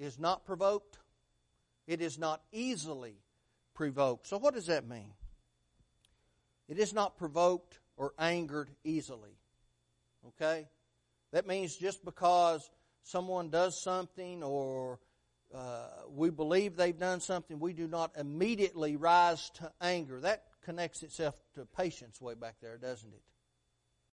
is not provoked. It is not easily provoked. So, what does that mean? It is not provoked or angered easily. Okay? That means just because someone does something or uh, we believe they've done something, we do not immediately rise to anger. That connects itself to patience way back there, doesn't it?